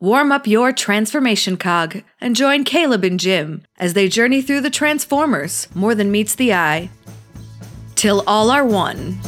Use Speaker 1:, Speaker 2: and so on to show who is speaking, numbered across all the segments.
Speaker 1: Warm up your transformation cog and join Caleb and Jim as they journey through the Transformers more than meets the eye. Till all are one.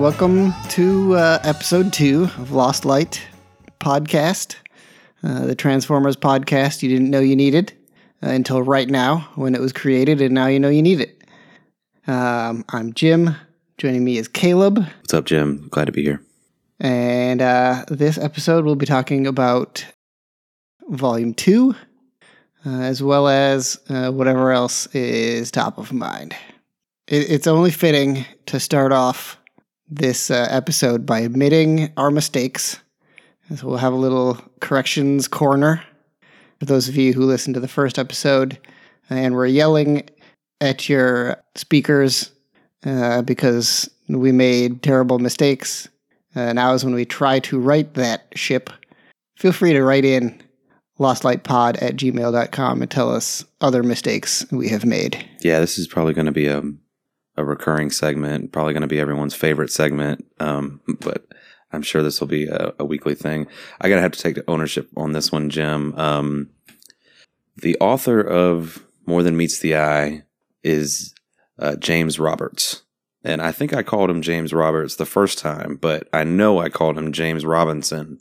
Speaker 2: Welcome to uh, episode two of Lost Light podcast, uh, the Transformers podcast you didn't know you needed uh, until right now when it was created, and now you know you need it. Um, I'm Jim. Joining me is Caleb,
Speaker 3: What's up, Jim? Glad to be here.
Speaker 2: and uh, this episode we'll be talking about Volume Two, uh, as well as uh, whatever else is top of mind. It, it's only fitting to start off this uh, episode by admitting our mistakes. So we'll have a little corrections corner for those of you who listened to the first episode and were yelling at your speakers uh, because we made terrible mistakes. Uh, now is when we try to right that ship. Feel free to write in lostlightpod at gmail.com and tell us other mistakes we have made.
Speaker 3: Yeah, this is probably going to be a a recurring segment. Probably going to be everyone's favorite segment. Um, but I'm sure this will be a, a weekly thing. I gotta have to take ownership on this one, Jim. Um, the author of More Than Meets the Eye is uh, James Roberts. And I think I called him James Roberts the first time, but I know I called him James Robinson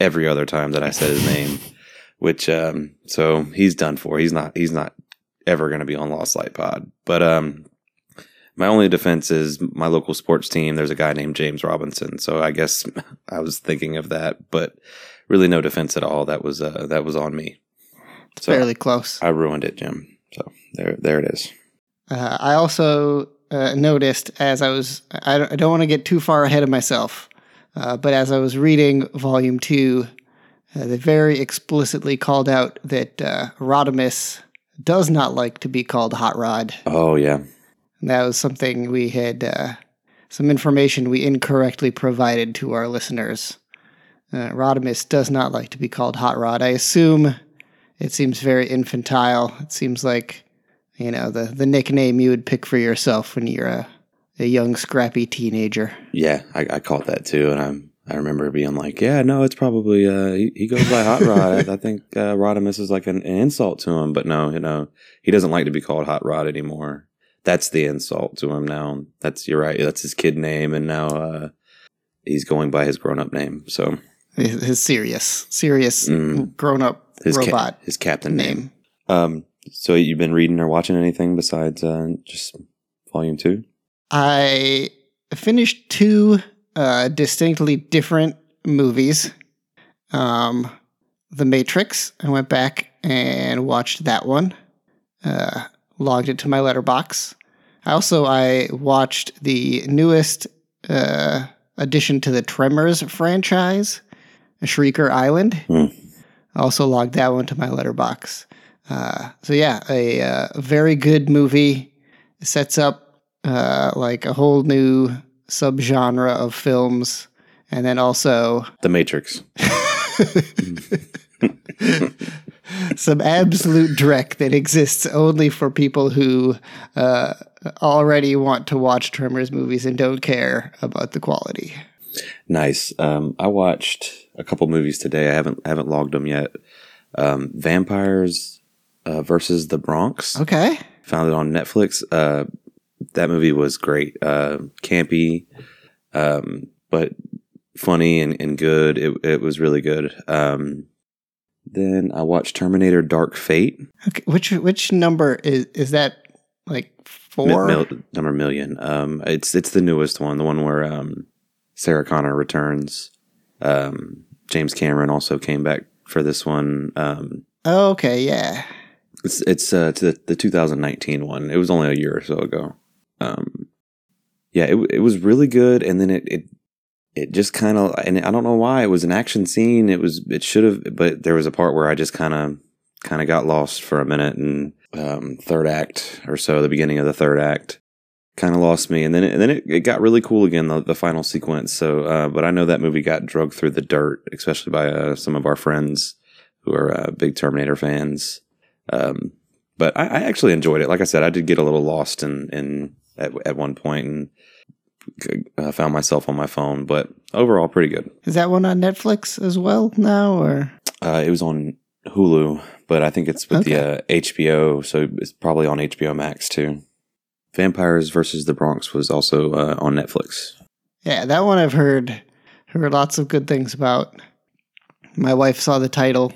Speaker 3: every other time that I said his name. Which um, so he's done for. He's not. He's not ever going to be on Lost Light Pod. But um, my only defense is my local sports team. There's a guy named James Robinson, so I guess I was thinking of that, but really no defense at all. That was uh, that was on me. So
Speaker 2: Fairly close.
Speaker 3: I ruined it, Jim. So there, there it is.
Speaker 2: Uh, I also uh, noticed as I was, I don't, I don't want to get too far ahead of myself, uh, but as I was reading volume two, uh, they very explicitly called out that uh, Rodimus does not like to be called Hot Rod.
Speaker 3: Oh yeah,
Speaker 2: And that was something we had, uh, some information we incorrectly provided to our listeners. Uh, Rodimus does not like to be called Hot Rod. I assume it seems very infantile. It seems like, you know, the, the nickname you would pick for yourself when you're a, a young, scrappy teenager.
Speaker 3: yeah. I, I caught that too, and I'm. I remember being like, "Yeah, no, it's probably uh, he, he goes by Hot Rod. I, think uh, Rodimus is like an, an insult to him, but no, you know, he doesn't like to be called Hot Rod anymore. That's the insult to him now. That's you're right. That's his kid name, and now uh, he's going by his grown up name. So
Speaker 2: His, serious, serious
Speaker 3: Mm.
Speaker 2: grown up
Speaker 3: his ca-
Speaker 2: robot
Speaker 3: his captain name.
Speaker 2: name.
Speaker 3: Um, so you've been reading or watching anything besides uh, just volume two?
Speaker 2: I finished two uh, distinctly different movies. Um, the Matrix. I went back and watched that one. Uh, logged it to my Letterboxd. I Also, I watched the newest uh, addition to the Tremors franchise, Shrieker Island.
Speaker 3: Hmm.
Speaker 2: Also logged that one to my Letterboxd. Uh, so yeah, a uh, very good movie. It sets up uh, like a whole new subgenre of films, and then also
Speaker 3: The Matrix.
Speaker 2: some absolute dreck that exists only for people who uh, already want to watch Tremors movies and don't care about the quality.
Speaker 3: Nice. Um, I watched a couple movies today. I haven't haven't logged them yet. Um, Vampires uh, versus the Bronx.
Speaker 2: Okay.
Speaker 3: Found it on Netflix. Uh, that movie was great. Uh, campy, um, but funny and, and good. It it was really good. Um, then I watched Terminator: Dark Fate.
Speaker 2: Okay. Which which number is is that? Like four?
Speaker 3: mil- number million. Um, it's it's the newest one, the one where um, Sarah Connor returns. Um, James Cameron also came back for this one. Um,
Speaker 2: Oh, okay. Yeah.
Speaker 3: it's it's uh, to the, the 2019 one. It was only a year or so ago. Um, yeah, it it was really good, and then it it it just kind of and I don't know why it was an action scene. It was it should have, but there was a part where I just kind of kind of got lost for a minute, and um, third act or so, the beginning of the third act, kind of lost me, and then it, and then it, it got really cool again, the, the final sequence. So, uh, but I know that movie got drugged through the dirt, especially by uh, some of our friends who are uh, big Terminator fans. Um, but I, I actually enjoyed it. Like I said, I did get a little lost in in at, at one point and uh, found myself on my phone, but overall pretty good.
Speaker 2: Is that one on Netflix as well now, or
Speaker 3: Uh, it was on Hulu, but I think it's with the uh, HBO, so it's probably on HBO Max too. Vampires versus the Bronx was also uh, on Netflix.
Speaker 2: yeah, that one I've heard heard lots of good things about. My wife saw the title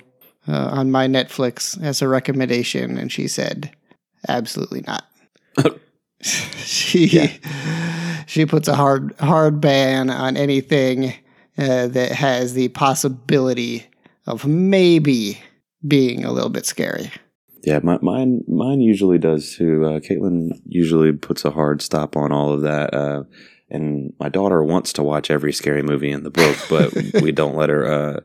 Speaker 2: uh, on my Netflix as a recommendation, and she said, "Absolutely not." she she puts a hard hard ban on anything uh, that has the possibility of maybe being a little bit scary.
Speaker 3: Yeah, my, mine mine usually does too. Uh, Caitlin usually puts a hard stop on all of that. Uh, and my daughter wants to watch every scary movie in the book, but we don't let her. Uh,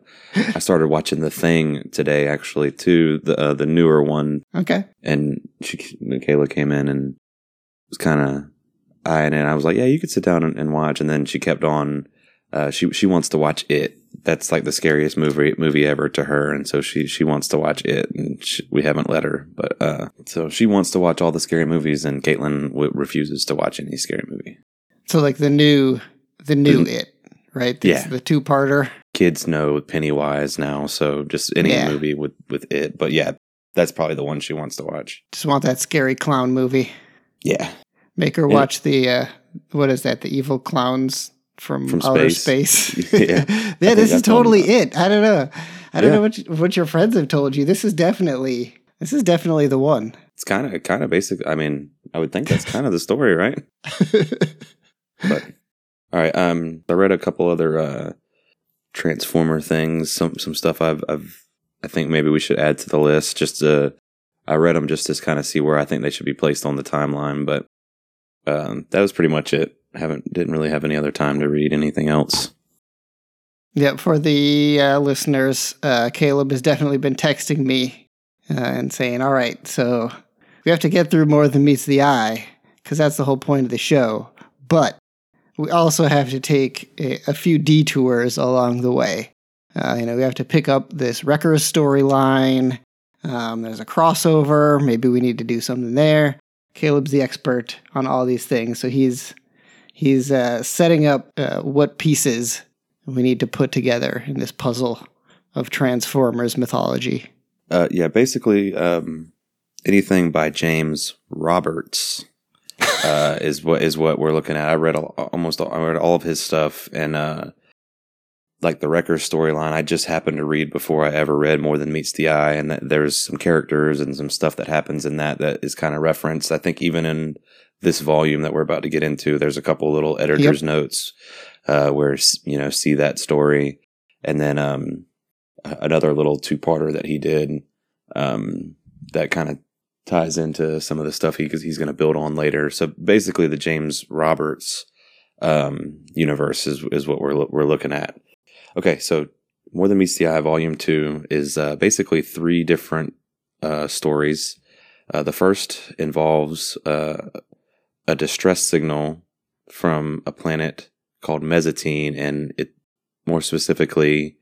Speaker 3: I started watching The Thing today, actually, too, the uh, the newer one,
Speaker 2: Okay.
Speaker 3: and she, Michaela came in and was kind of eyeing it. I was like, "Yeah, you could sit down and, and watch." And then she kept on. Uh, she she wants to watch it. That's like the scariest movie movie ever to her, and so she she wants to watch it. And she, we haven't let her, but uh, so she wants to watch all the scary movies, and Caitlin w- refuses to watch any scary movie.
Speaker 2: So like the new the new
Speaker 3: The-
Speaker 2: it, right?
Speaker 3: Yeah.
Speaker 2: the two parter.
Speaker 3: Kids know Pennywise now, so just any
Speaker 2: Yeah.
Speaker 3: movie with with it. But yeah, that's probably the one she wants to watch.
Speaker 2: Just want that scary clown movie.
Speaker 3: Yeah,
Speaker 2: Make her watch the uh, what is that? The evil clowns from,
Speaker 3: From
Speaker 2: outer
Speaker 3: space.
Speaker 2: space.
Speaker 3: Yeah.
Speaker 2: yeah. This is
Speaker 3: that's the one
Speaker 2: totally it. I don't know. I don't
Speaker 3: Yeah.
Speaker 2: know what you, what your friends have told you. This is definitely this is definitely the one.
Speaker 3: it's kind of kind of basic. I mean, I would think that's kind of the story, right? But all right, um, I read a couple other uh, Transformer things. Some some stuff I've I've I think maybe we should add to the list. Just to I read them just to kind of see where I think they should be placed on the timeline. But um, that was pretty much it. Haven't didn't really have any other time to read anything else.
Speaker 2: Yeah, for the uh, listeners, uh, Caleb has definitely been texting me uh, and saying, "All right, so we have to get through more than meets the eye because that's the whole point of the show. But we also have to take a, a few detours along the way. Uh, you know, we have to pick up this Wreckers storyline. Um, there's a crossover. Maybe we need to do something there. Caleb's the expert on all these things, so he's he's uh, setting up uh, what pieces we need to put together in this puzzle of Transformers mythology.
Speaker 3: Uh, yeah, basically um, anything by James Roberts uh, is what is what we're looking at. I read all, almost all, I read all of his stuff, and uh, like the Wreckers storyline, I just happened to read before I ever read More Than Meets the Eye, and that there's some characters and some stuff that happens in that that is kind of referenced. I think even in this volume that we're about to get into, there's a couple little editor's notes uh, where you know see that story, and then um, another little two parter that he did um, that kind of ties into some of the stuff he because he's going to build on later. So basically, the James Roberts um, universe is is what we're we're looking at. Okay, so more than meets the eye, volume two is uh, basically three different uh, stories. Uh, the first involves uh, a distress signal from a planet called Mesotine, and it more specifically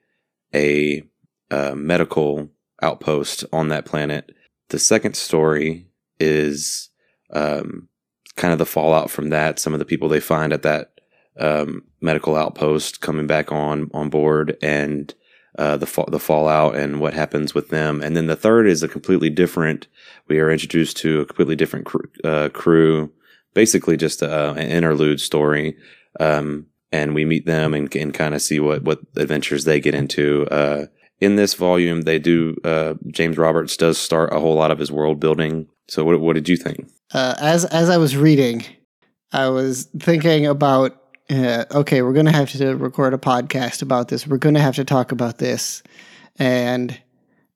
Speaker 3: a uh, medical outpost on that planet. The second story is um, kind of the fallout from that. Some of the people they find at that um, medical outpost coming back on on board, and uh, the fa- the fallout and what happens with them. And then the third is a completely different. We are introduced to a completely different cr- uh, crew, basically just a, an interlude story. Um, and we meet them and, and kind of see what what adventures they get into. Uh, in this volume, they do. Uh, James Roberts does start a whole lot of his world building. So, what what did you think?
Speaker 2: Uh, as as I was reading, I was thinking about uh, okay, we're gonna have to record a podcast about this. We're gonna have to talk about this, and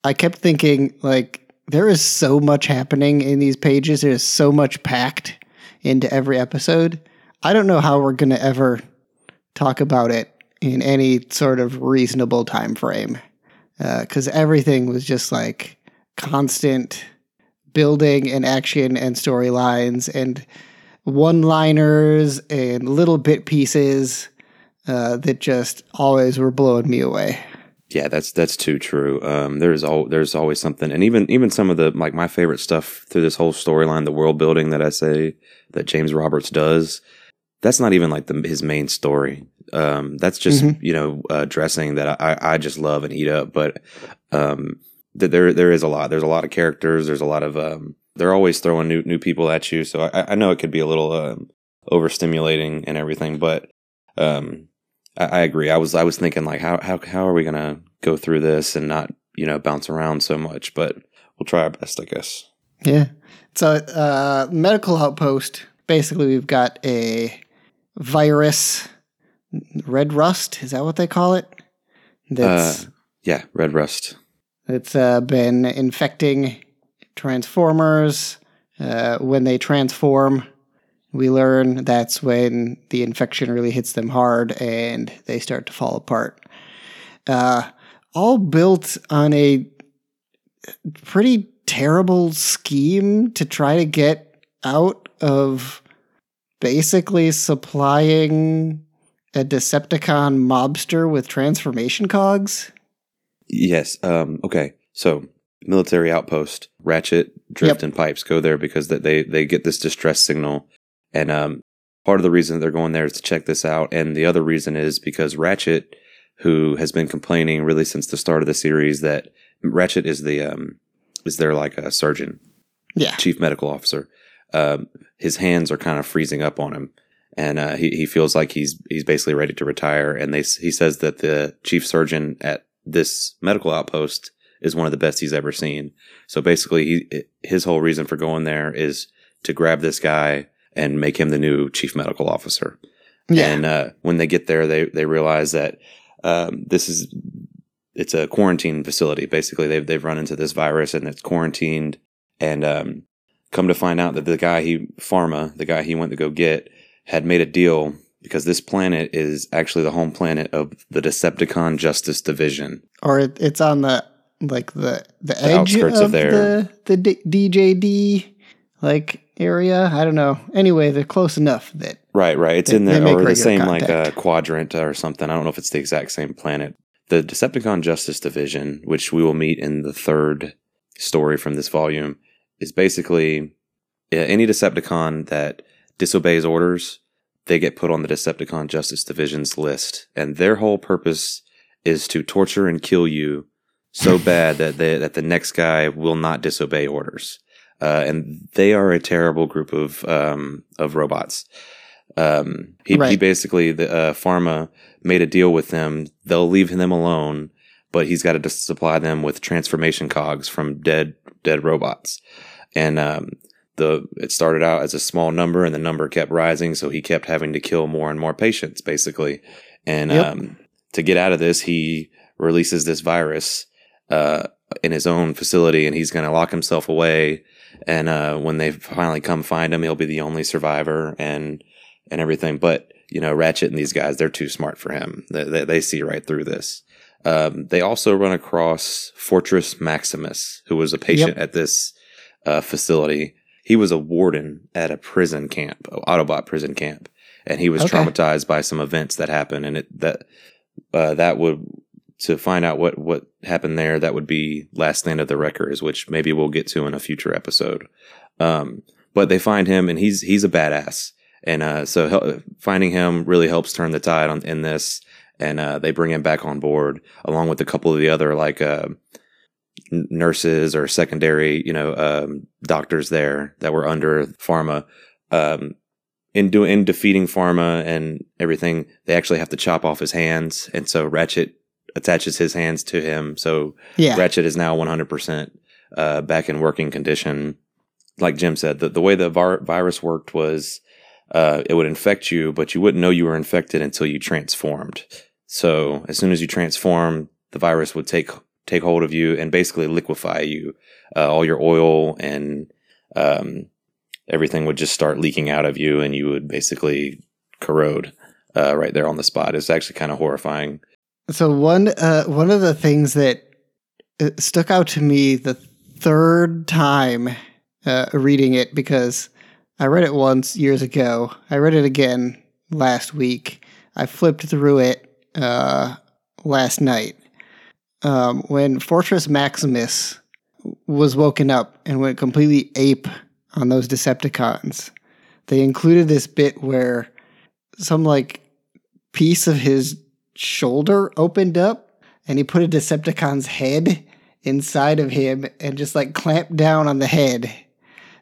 Speaker 2: I kept thinking like there is so much happening in these pages. There's so much packed into every episode. I don't know how we're gonna ever talk about it in any sort of reasonable time frame because everything was just like constant building and action and storylines and one liners and little bit pieces uh, that just always were blowing me away.
Speaker 3: Yeah, that's that's too true. Um, there's all there's always something, and even even some of the like my favorite stuff through this whole storyline, the world building that I say that James Roberts does. That's not even like the, his main story. Um, that's just
Speaker 2: Mhm.
Speaker 3: you know uh, dressing that I, I just love and eat up. But um, th- there there is a lot. There's a lot of characters. There's a lot of um, they're always throwing new new people at you. So I, I know it could be a little um, overstimulating and everything, but um, I, I agree. I was I was thinking like how how how are we gonna go through this and not you know bounce around so much? But we'll try our best, I guess.
Speaker 2: Yeah. So, uh, medical outpost. Basically, we've got a virus, red rust. Is that what they call it? That's
Speaker 3: Uh, yeah, Red Rust.
Speaker 2: that's uh, been infecting transformers. Uh, when they transform, we learn that's when the infection really hits them hard and they start to fall apart. Uh, all built on a pretty terrible scheme to try to get out of basically supplying a Decepticon mobster with transformation cogs.
Speaker 3: Yes. Um, okay. So military outpost, Ratchet, Drift,
Speaker 2: Yep.
Speaker 3: and Pipes go there because that they they get this distress signal, and um, part of the reason they're going there is to check this out, and the other reason is because Ratchet, who has been complaining really since the start of the series that Ratchet is the um is there like a surgeon,
Speaker 2: Yeah.
Speaker 3: chief medical officer. Um, his hands are kind of freezing up on him, and uh, he he feels like he's he's basically ready to retire. And they he says that the chief surgeon at this medical outpost is one of the best he's ever seen. So basically, he his whole reason for going there is to grab this guy and make him the new chief medical officer.
Speaker 2: Yeah.
Speaker 3: And uh, when they get there, they they realize that um, this is it's a quarantine facility. Basically, they've they've run into this virus and it's quarantined. And um, come to find out that the guy he Pharma, the guy he went to go get, had made a deal because this planet is actually the home planet of the Decepticon Justice Division.
Speaker 2: or it, it's on the like the the,
Speaker 3: The
Speaker 2: edge
Speaker 3: outskirts
Speaker 2: of,
Speaker 3: there.
Speaker 2: the the D- DJD like area. I don't know. Anyway, they're close enough that
Speaker 3: Right, right. It's
Speaker 2: They-
Speaker 3: in the or the same like
Speaker 2: contact.
Speaker 3: uh, quadrant or something. I don't know if it's the exact same planet. The Decepticon Justice Division, which we will meet in the third story from this volume, is basically yeah, any Decepticon that disobeys orders, they get put on the Decepticon Justice Division's list, and their whole purpose is to torture and kill you so bad that they, that the next guy will not disobey orders. Uh, and they are a terrible group of um, of robots. Um, he, he basically the uh, Pharma made a deal with them. They'll leave them alone, but he's got to supply them with transformation cogs from dead dead robots. And um, the it started out as a small number, and the number kept rising. So he kept having to kill more and more patients, basically. And
Speaker 2: Yep.
Speaker 3: um, to get out of this, he releases this virus uh, in his own facility, and he's going to lock himself away. And uh, when they finally come find him, he'll be the only survivor, and and everything. But you know, Ratchet and these guys, they're too smart for him. They, they, they see right through this. Um, they also run across Fortress Maximus, who was a patient at this uh, facility. He was a warden at a prison camp, Autobot prison camp, and he was
Speaker 2: Okay.
Speaker 3: traumatized by some events that happened. And it that uh, that would to find out what what happened there. That would be Last Stand of the Wreckers, which maybe we'll get to in a future episode. Um, but they find him, and he's he's a badass, and uh, so finding him really helps turn the tide on in this. And uh, they bring him back on board, along with a couple of the other like uh, nurses or secondary, you know, um, doctors there that were under Pharma. Um, in doing in defeating Pharma and everything, they actually have to chop off his hands, and so Ratchet attaches his hands to him. So
Speaker 2: yeah.
Speaker 3: Ratchet is now 100% uh, back in working condition. Like Jim said, the, the way the vir- virus worked was uh, it would infect you, but you wouldn't know you were infected until you transformed. So as soon as you transform, the virus would take take hold of you and basically liquefy you. Uh, all your oil and um, everything would just start leaking out of you, and you would basically corrode uh, right there on the spot. It's actually kind of horrifying.
Speaker 2: So one uh, one of the things that uh, stuck out to me the third time uh, reading it because I read it once years ago. I read it again last week. I flipped through it uh, last night um, when Fortress Maximus was woken up and went completely ape on those Decepticons. They included this bit where some like piece of his shoulder opened up and he put a Decepticon's head inside of him and just like clamped down on the head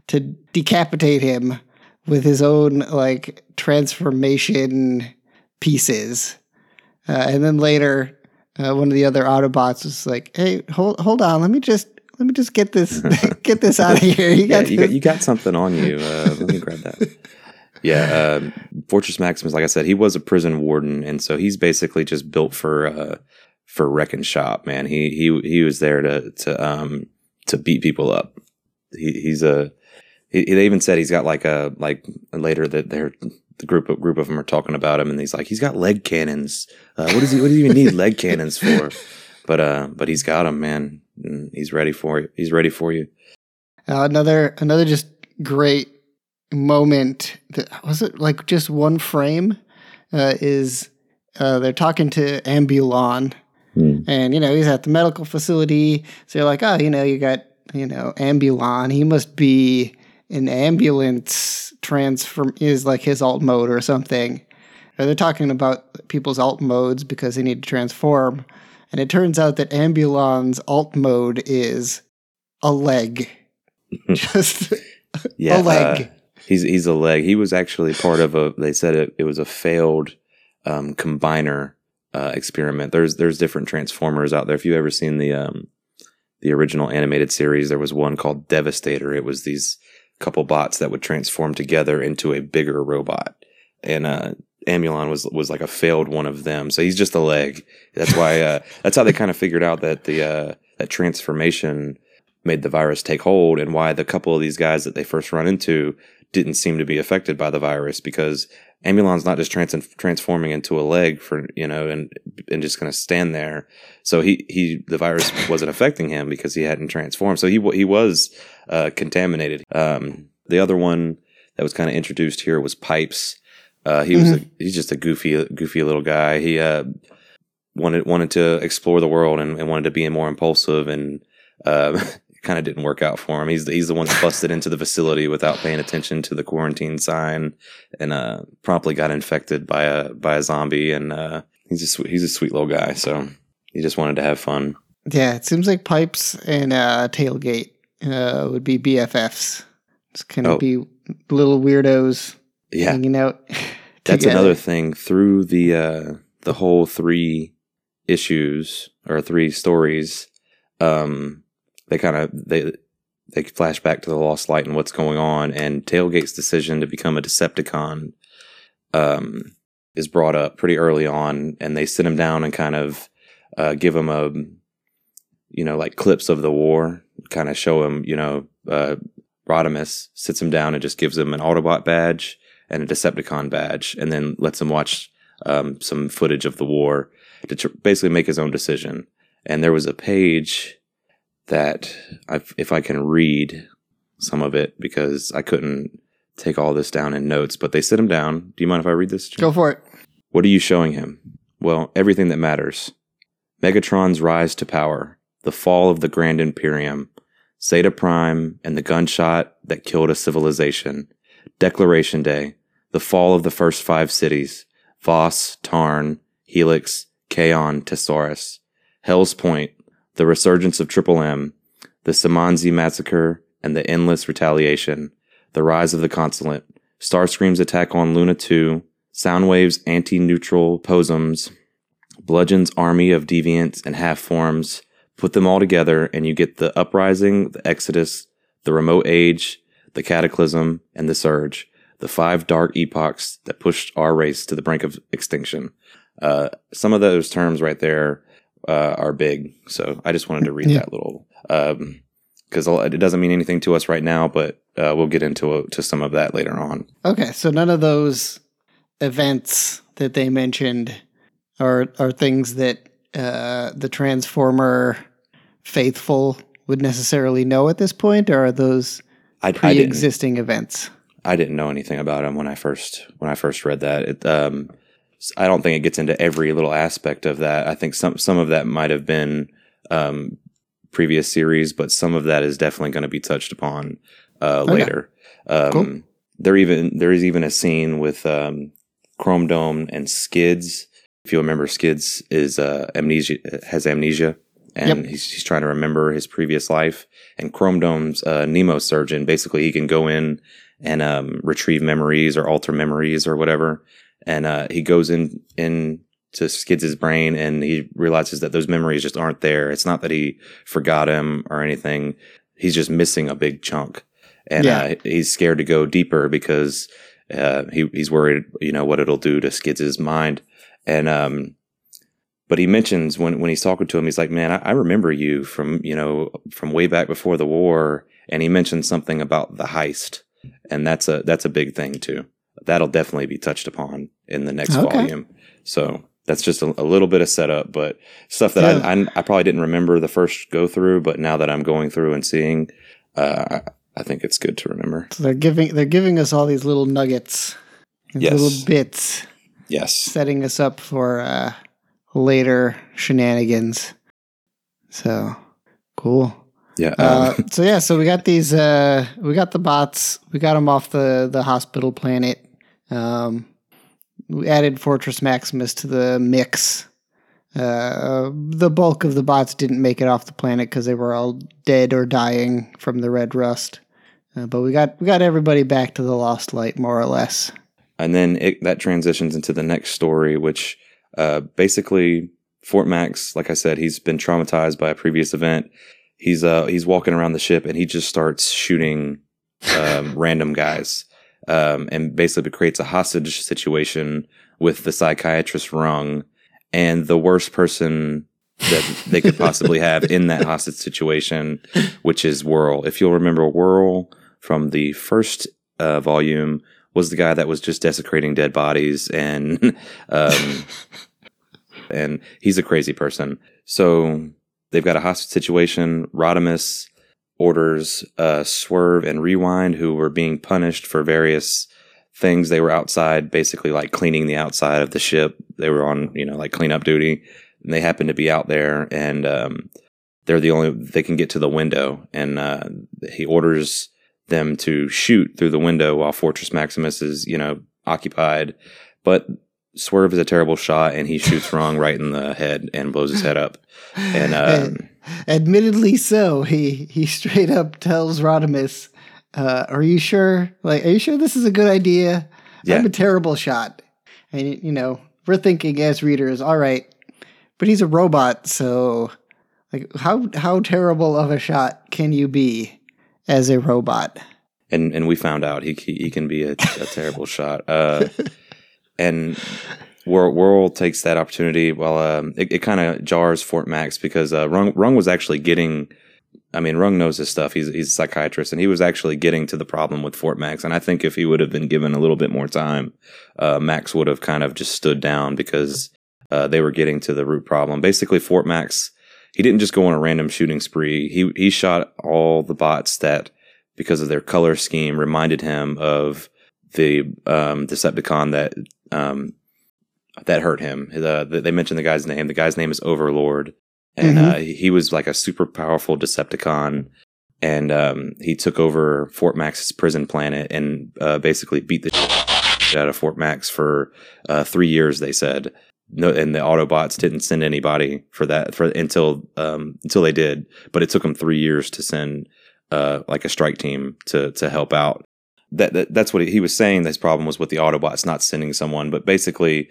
Speaker 2: to decapitate him with his own like transformation pieces. Uh, and then later, uh, one of the other Autobots was like, "Hey, hold hold on, let me just let me just get this get this out of here. You
Speaker 3: Yeah,
Speaker 2: got
Speaker 3: you got you got something on you. Uh, let me grab that. Yeah, um, Fortress Maximus, like I said, he was a prison warden, and so he's basically just built for uh, for wreck and shop. Man, he he he was there to to um to beat people up. He, he's a. He, they even said he's got like a like later that they're the group of group of them are talking about him, and he's like he's got leg cannons. Uh, what does he? What does he even need leg cannons for? But uh, but he's got them, man. He's ready for you. He's ready for you.
Speaker 2: Uh, another another just great moment that was it like just one frame? Uh, is uh, they're talking to Ambulon
Speaker 3: Hmm.
Speaker 2: and you know he's at the medical facility. So you're like oh you know you got you know Ambulon he must be an ambulance transform is like his alt mode or something. Or they're talking about people's alt modes because they need to transform. And it turns out that Ambulon's alt mode is a leg. Just
Speaker 3: Yeah,
Speaker 2: a leg.
Speaker 3: uh, he's he's a leg. He was actually part of a. They said it, it was a failed um, combiner uh, experiment. There's there's different transformers out there. If you've ever seen the um, the original animated series, there was one called Devastator. It was these couple bots that would transform together into a bigger robot, and uh, Ambulon was was like a failed one of them. So he's just a leg. That's why. Uh, that's how they kind of figured out that the uh, that transformation made the virus take hold and why the couple of these guys that they first run into didn't seem to be affected by the virus because Ambulon's not just trans- transforming into a leg for you know and and just going to stand there. So he he the virus wasn't affecting him because he hadn't transformed. So he he was uh, contaminated. Um, the other one that was kind of introduced here was Pipes. Uh, he was a, he's just a goofy goofy little guy. He uh, wanted wanted to explore the world and, and wanted to be more impulsive and uh, kind of didn't work out for him. He's the, he's the one that busted into the facility without paying attention to the quarantine sign and uh, promptly got infected by a by a zombie. And uh, he's a sweet, he's a sweet little guy. So he just wanted to have fun.
Speaker 2: Yeah, it seems like Pipes and uh, Tailgate uh, would be BFFs. It's kind of
Speaker 3: Oh.
Speaker 2: be little weirdos
Speaker 3: Yeah,
Speaker 2: hanging out.
Speaker 3: that's
Speaker 2: together.
Speaker 3: another thing through the uh, the whole three issues or three stories. Um, they kind of they they flash back to the Lost Light and what's going on, and Tailgate's decision to become a Decepticon um, is brought up pretty early on, and they sit him down and kind of uh, give him a you know like clips of the war, kind of show him you know uh, Rodimus sits him down and just gives him an Autobot badge and a Decepticon badge, and then lets him watch um, some footage of the war to tr- basically make his own decision. And there was a page that, i if I can read some of it, because I couldn't take all this down in notes, but they sit him down. Do you mind if I read this? Jim?
Speaker 2: Go for it.
Speaker 3: What are you showing him? Well, everything that matters. Megatron's rise to power, the fall of the Grand Imperium, Zeta Prime, and the gunshot that killed a civilization, Declaration Day, the fall of the first five cities, Voss, Tarn, Helix, Kaon, Tesarus, Hell's Point, the resurgence of Triple M, the Samanzi massacre, and the endless retaliation, the rise of the Consulate, Starscream's attack on Luna 2, Soundwave's anti-neutral pogroms, Bludgeon's army of deviants and half forms. Put them all together, and you get the uprising, the exodus, the remote age, the cataclysm, and the surge. The five dark epochs that pushed our race to the brink of extinction. Uh, some of those terms right there uh, are big, so I just wanted to read
Speaker 2: Yeah.
Speaker 3: that little um because it doesn't mean anything to us right now, but uh, we'll get into to some of that later on.
Speaker 2: Okay, so none of those events that they mentioned are are things that uh, the Transformer faithful would necessarily know at this point, or are those
Speaker 3: I, I
Speaker 2: pre-existing events.
Speaker 3: I didn't know anything about them when I first when I first read that. It, um, I don't think it gets into every little aspect of that. I think some some of that might have been um, previous series, but some of that is definitely going to be touched upon uh,
Speaker 2: Okay.
Speaker 3: later. Um,
Speaker 2: Cool.
Speaker 3: There even there is even a scene with um, Chrome Dome and Skids. If you remember, Skids is uh, amnesia has amnesia, and
Speaker 2: Yep.
Speaker 3: he's, he's trying to remember his previous life. And Chrome Dome's uh, mnemosurgeon basically he can go in and um, retrieve memories or alter memories or whatever. And uh, he goes in in to Skids' his brain and he realizes that those memories just aren't there. It's not that he forgot him or anything. He's just missing a big chunk. And
Speaker 2: Yeah.
Speaker 3: uh, he's scared to go deeper because uh, he he's worried, you know, what it'll do to Skids' mind. And um, but he mentions when when he's talking to him, he's like, "Man, I, I remember you from you know from way back before the war." And he mentions something about the heist, and that's a that's a big thing too. That'll definitely be touched upon in the next
Speaker 2: Okay.
Speaker 3: volume. So that's just a, a little bit of setup, but stuff that I, I I probably didn't remember the first go through, but now that I'm going through and seeing, uh, I, think it's good to remember.
Speaker 2: So they're giving they're giving us all these little nuggets, these
Speaker 3: Yes.
Speaker 2: little bits,
Speaker 3: Yes,
Speaker 2: setting us up for uh, later shenanigans. So cool.
Speaker 3: yeah.
Speaker 2: Uh,
Speaker 3: Um,
Speaker 2: so yeah, so we got these. Uh, we got the bots. We got them off the the hospital planet. Um, we added Fortress Maximus to the mix. Uh, the bulk of the bots didn't make it off the planet because they were all dead or dying from the red rust. Uh, but we got we got everybody back to the Lost Light, more or less.
Speaker 3: and then it, that transitions into the next story, which uh, basically Fort Max, like I said, he's been traumatized by a previous event. He's uh he's walking around the ship and he just starts shooting um, random guys, um, and basically creates a hostage situation with the psychiatrist Rung and the worst person that they could possibly have in that hostage situation, which is Whirl. If you'll remember, Whirl from the first uh, volume was the guy that was just desecrating dead bodies and um, and he's a crazy person. So they've got a hostage situation. Rodimus orders uh, Swerve and Rewind, who were being punished for various things. They were outside, basically like cleaning the outside of the ship. They were on, you know, like cleanup duty. And they happen to be out there, and um, they're the only they can get to the window. And uh, he orders them to shoot through the window while Fortress Maximus is, you know, occupied. But Swerve is a terrible shot, and he shoots Rung right in the head and blows his head up. And um,
Speaker 2: Admittedly, so he he straight up tells Rodimus, uh, "Are you sure? Like, are you sure this is a good idea?
Speaker 3: Yeah.
Speaker 2: I'm a terrible shot." And you know, we're thinking as readers, all right, but he's a robot, so like, how how terrible of a shot can you be as a robot?
Speaker 3: and and we found out he he, he can be a, a terrible shot. Uh, and Whirl, Whirl takes that opportunity. Well, um, it, it kind of jars Fort Max because uh, Rung Rung was actually getting. I mean, Rung knows his stuff. He's he's a psychiatrist, and he was actually getting to the problem with Fort Max. And I think if he would have been given a little bit more time, uh, Max would have kind of just stood down because uh, they were getting to the root problem. Basically, Fort Max. He didn't just go on a random shooting spree. He he shot all the bots that because of their color scheme reminded him of the um, Decepticon that um, that hurt him. The, the- they mentioned the guy's name. The guy's name is Overlord, and
Speaker 2: Mhm.
Speaker 3: uh, he was like a super powerful Decepticon. And um, he took over Fort Max's prison planet and uh, basically beat the shit out of Fort Max for uh, three years. They said no, and the Autobots didn't send anybody for that for until um, until they did. But it took them three years to send uh, like a strike team to to help out. That, that that's what he, he was saying. His problem was with the Autobots not sending someone, but basically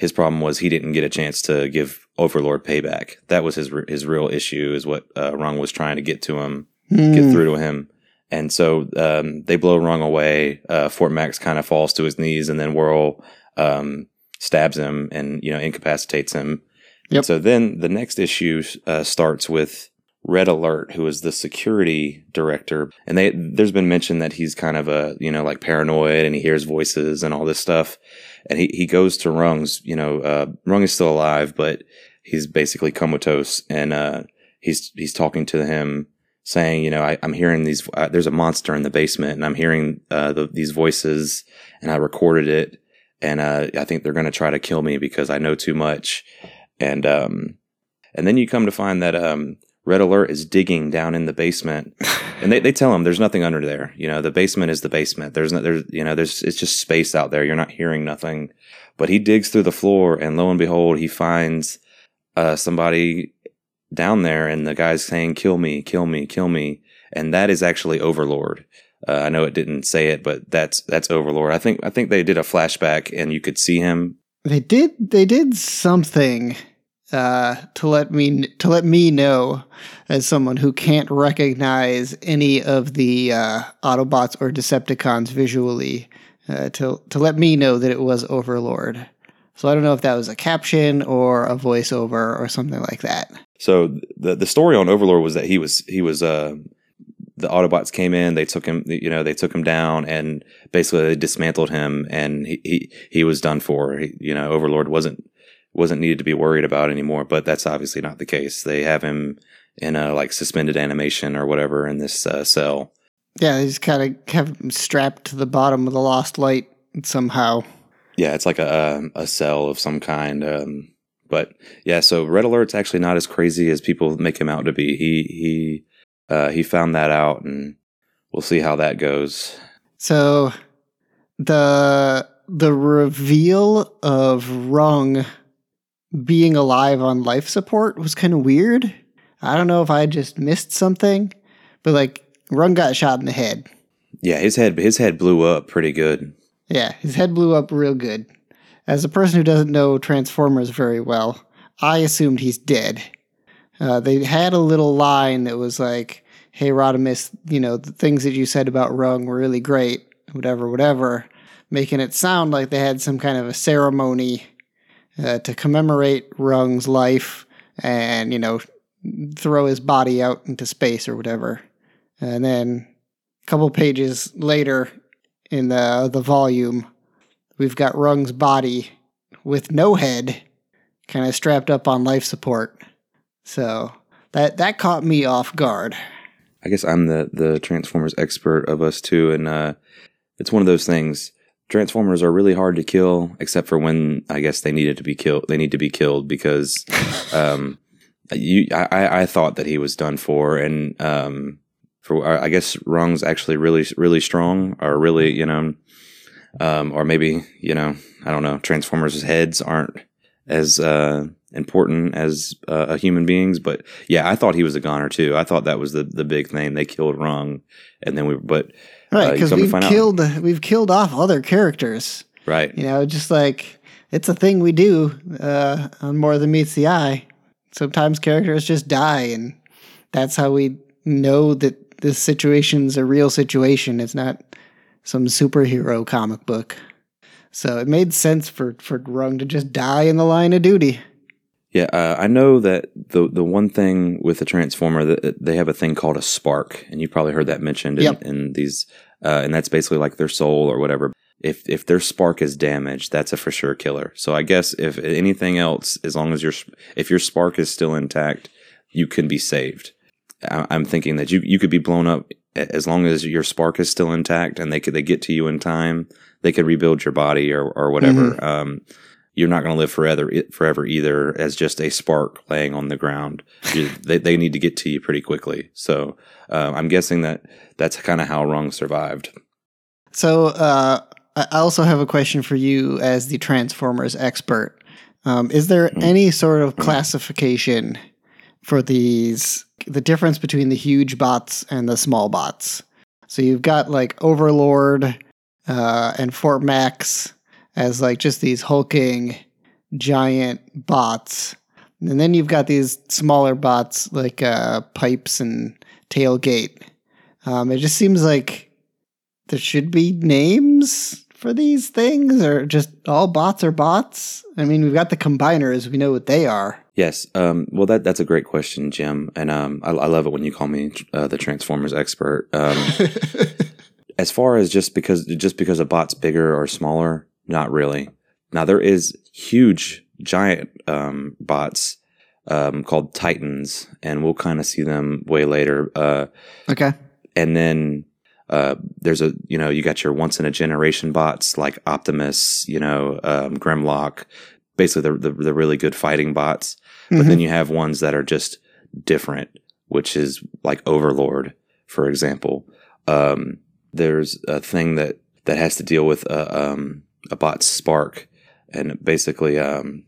Speaker 3: his problem was he didn't get a chance to give Overlord payback. That was his his real issue. Is what uh, Rung was trying to get to him, get
Speaker 2: Hmm.
Speaker 3: through to him. And so um, they blow Rung away. Uh, Fort Max kind of falls to his knees, and then Whirl um, stabs him and you know incapacitates him.
Speaker 2: Yep.
Speaker 3: So then the next issue uh, starts with Red Alert, who is the security director, and they there's been mention that he's kind of a you know like paranoid and he hears voices and all this stuff, and he he goes to Rung's you know uh, Rung is still alive, but he's basically comatose, and uh, he's he's talking to him saying, you know, I, I'm hearing these. Uh, there's a monster in the basement, and I'm hearing uh, the, these voices, and I recorded it, and uh, I think they're going to try to kill me because I know too much, and um, and then you come to find that um, Red Alert is digging down in the basement, and they, they tell him there's nothing under there. You know, the basement is the basement. There's no, there's you know, there's it's just space out there. You're not hearing nothing, but he digs through the floor, and lo and behold, he finds uh, somebody down there, and the guy's saying, "Kill me, kill me, kill me," and that is actually Overlord. Uh, I know it didn't say it, but that's that's Overlord. I think I think they did a flashback, and you could see him.
Speaker 2: They did they did something uh, to let me to let me know as someone who can't recognize any of the uh, Autobots or Decepticons visually uh, to to let me know that it was Overlord. So I don't know if that was a caption or a voiceover or something like that.
Speaker 3: So the the story on Overlord was that he was he was uh the Autobots came in, they took him, you know, they took him down, and basically they dismantled him, and he he, he was done for. He, you know, Overlord wasn't wasn't needed to be worried about anymore. But that's obviously not the case. They have him in a like suspended animation or whatever in this uh, cell.
Speaker 2: Yeah, they just kind of have him strapped to the bottom of the Lost Light somehow.
Speaker 3: Yeah, it's like a um, a cell of some kind. Um, but yeah, so Red Alert's actually not as crazy as people make him out to be. He he uh, he found that out, and we'll see how that goes.
Speaker 2: So the the reveal of Rung being alive on life support was kind of weird. I don't know if I just missed something, but like Rung got shot in the head.
Speaker 3: Yeah, his head his head blew up pretty good.
Speaker 2: Yeah, his head blew up real good. As a person who doesn't know Transformers very well, I assumed he's dead. Uh, they had a little line that was like, "Hey, Rodimus, you know the things that you said about Rung were really great, whatever, whatever," making it sound like they had some kind of a ceremony uh, to commemorate Rung's life and you know throw his body out into space or whatever. And then a couple pages later in the the volume, we've got Rung's body with no head, kind of strapped up on life support. So that that caught me off guard.
Speaker 3: I guess I'm the the Transformers expert of us two, and uh, it's one of those things. Transformers are really hard to kill, except for when I guess they needed to be killed. They need to be killed because um, you. I, I thought that he was done for, and um, for I guess Rung's actually really really strong, or really you know, um, or maybe you know I don't know. Transformers' heads aren't as uh, important as uh, human beings, but yeah, I thought he was a goner too. I thought that was the the big thing. They killed Rung, and then we but
Speaker 2: Right,
Speaker 3: uh,
Speaker 2: because
Speaker 3: to
Speaker 2: we've
Speaker 3: find out-
Speaker 2: killed we've killed off other characters.
Speaker 3: right.
Speaker 2: You know, just like it's a thing we do uh, on More Than Meets the Eye. Sometimes characters just die, and that's how we know that this situation's a real situation. It's not some superhero comic book. So it made sense for for Rung to just die in the line of duty.
Speaker 3: Yeah, uh, I know that the the one thing with the transformer that they have a thing called a spark, and you've probably heard that mentioned in,
Speaker 2: Yep.
Speaker 3: in these, uh, and that's basically like their soul or whatever. If if their spark is damaged, that's a for sure killer. So I guess if anything else, as long as your if your spark is still intact, you can be saved. I- I'm thinking that you you could be blown up as long as your spark is still intact, and they could they get to you in time. They could rebuild your body or or whatever. Um, you're not going to live forever forever either as just a spark laying on the ground. They they need to get to you pretty quickly. So uh, I'm guessing that that's kind of how Rung survived.
Speaker 2: So uh, I also have a question for you as the Transformers expert. Um, is there any sort of classification for these the difference between the huge bots and the small bots? So you've got like Overlord uh, and Fort Max as like just these hulking giant bots, and then you've got these smaller bots like uh, Pipes and Tailgate. Um, it just seems like there should be names for these things, or just all bots are bots. I mean, we've got the combiners; we know what they are.
Speaker 3: Yes. Um, well, that that's a great question, Jim, and um, I, I love it when you call me uh, the Transformers expert. Um, as far as just because just because a bot's bigger or smaller, not really. Now there is huge, giant um, bots um, called Titans, and we'll kind of see them way later. Uh,
Speaker 2: Okay.
Speaker 3: and then uh, there's a you know you got your once in a generation bots like Optimus, you know um, Grimlock, basically the, the the really good fighting bots. But
Speaker 2: Mhm.
Speaker 3: then you have ones that are just different, which is like Overlord, for example. Um, there's a thing that that has to deal with a um, a bot spark, and basically um,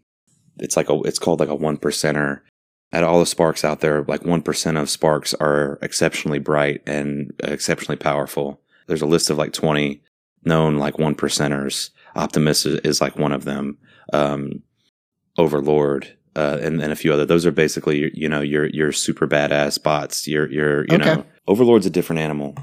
Speaker 3: it's like a it's called like a one percenter at all the sparks out there, like 1% of sparks are exceptionally bright and exceptionally powerful. There's a list of like 20 known like one percenters. Optimus is, is like one of them. Um, Overlord, uh, and, and a few other. Those are basically, you know, your, your super badass bots. Your, your, you
Speaker 2: Okay.
Speaker 3: know, Overlord's a different animal.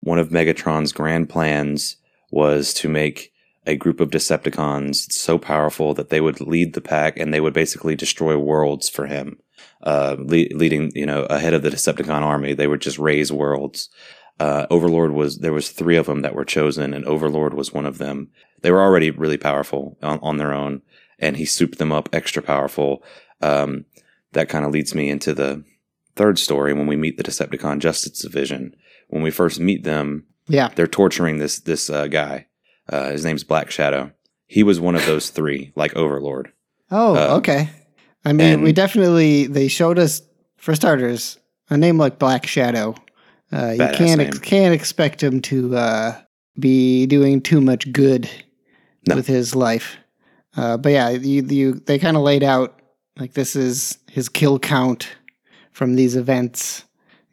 Speaker 3: One of Megatron's grand plans was to make a group of Decepticons so powerful that they would lead the pack and they would basically destroy worlds for him uh, le- leading, you know, ahead of the Decepticon army. They would just raze worlds. Uh, Overlord was there was three of them that were chosen, and Overlord was one of them. They were already really powerful on, on their own, and he souped them up extra powerful. Um, that kind of leads me into the third story when we meet the Decepticon Justice Division. When we first meet them,
Speaker 2: Yeah.
Speaker 3: they're torturing this this uh, guy. Uh, his name's Black Shadow. He was one of those three, like Overlord.
Speaker 2: Oh,
Speaker 3: Uh,
Speaker 2: okay. I mean,
Speaker 3: and-
Speaker 2: we definitely they showed us for starters a name like Black Shadow. Uh, you can't ex- can't expect him to uh, be doing too much good
Speaker 3: No.
Speaker 2: with his life. Uh, but yeah, you, you they kind of laid out like this is his kill count from these events.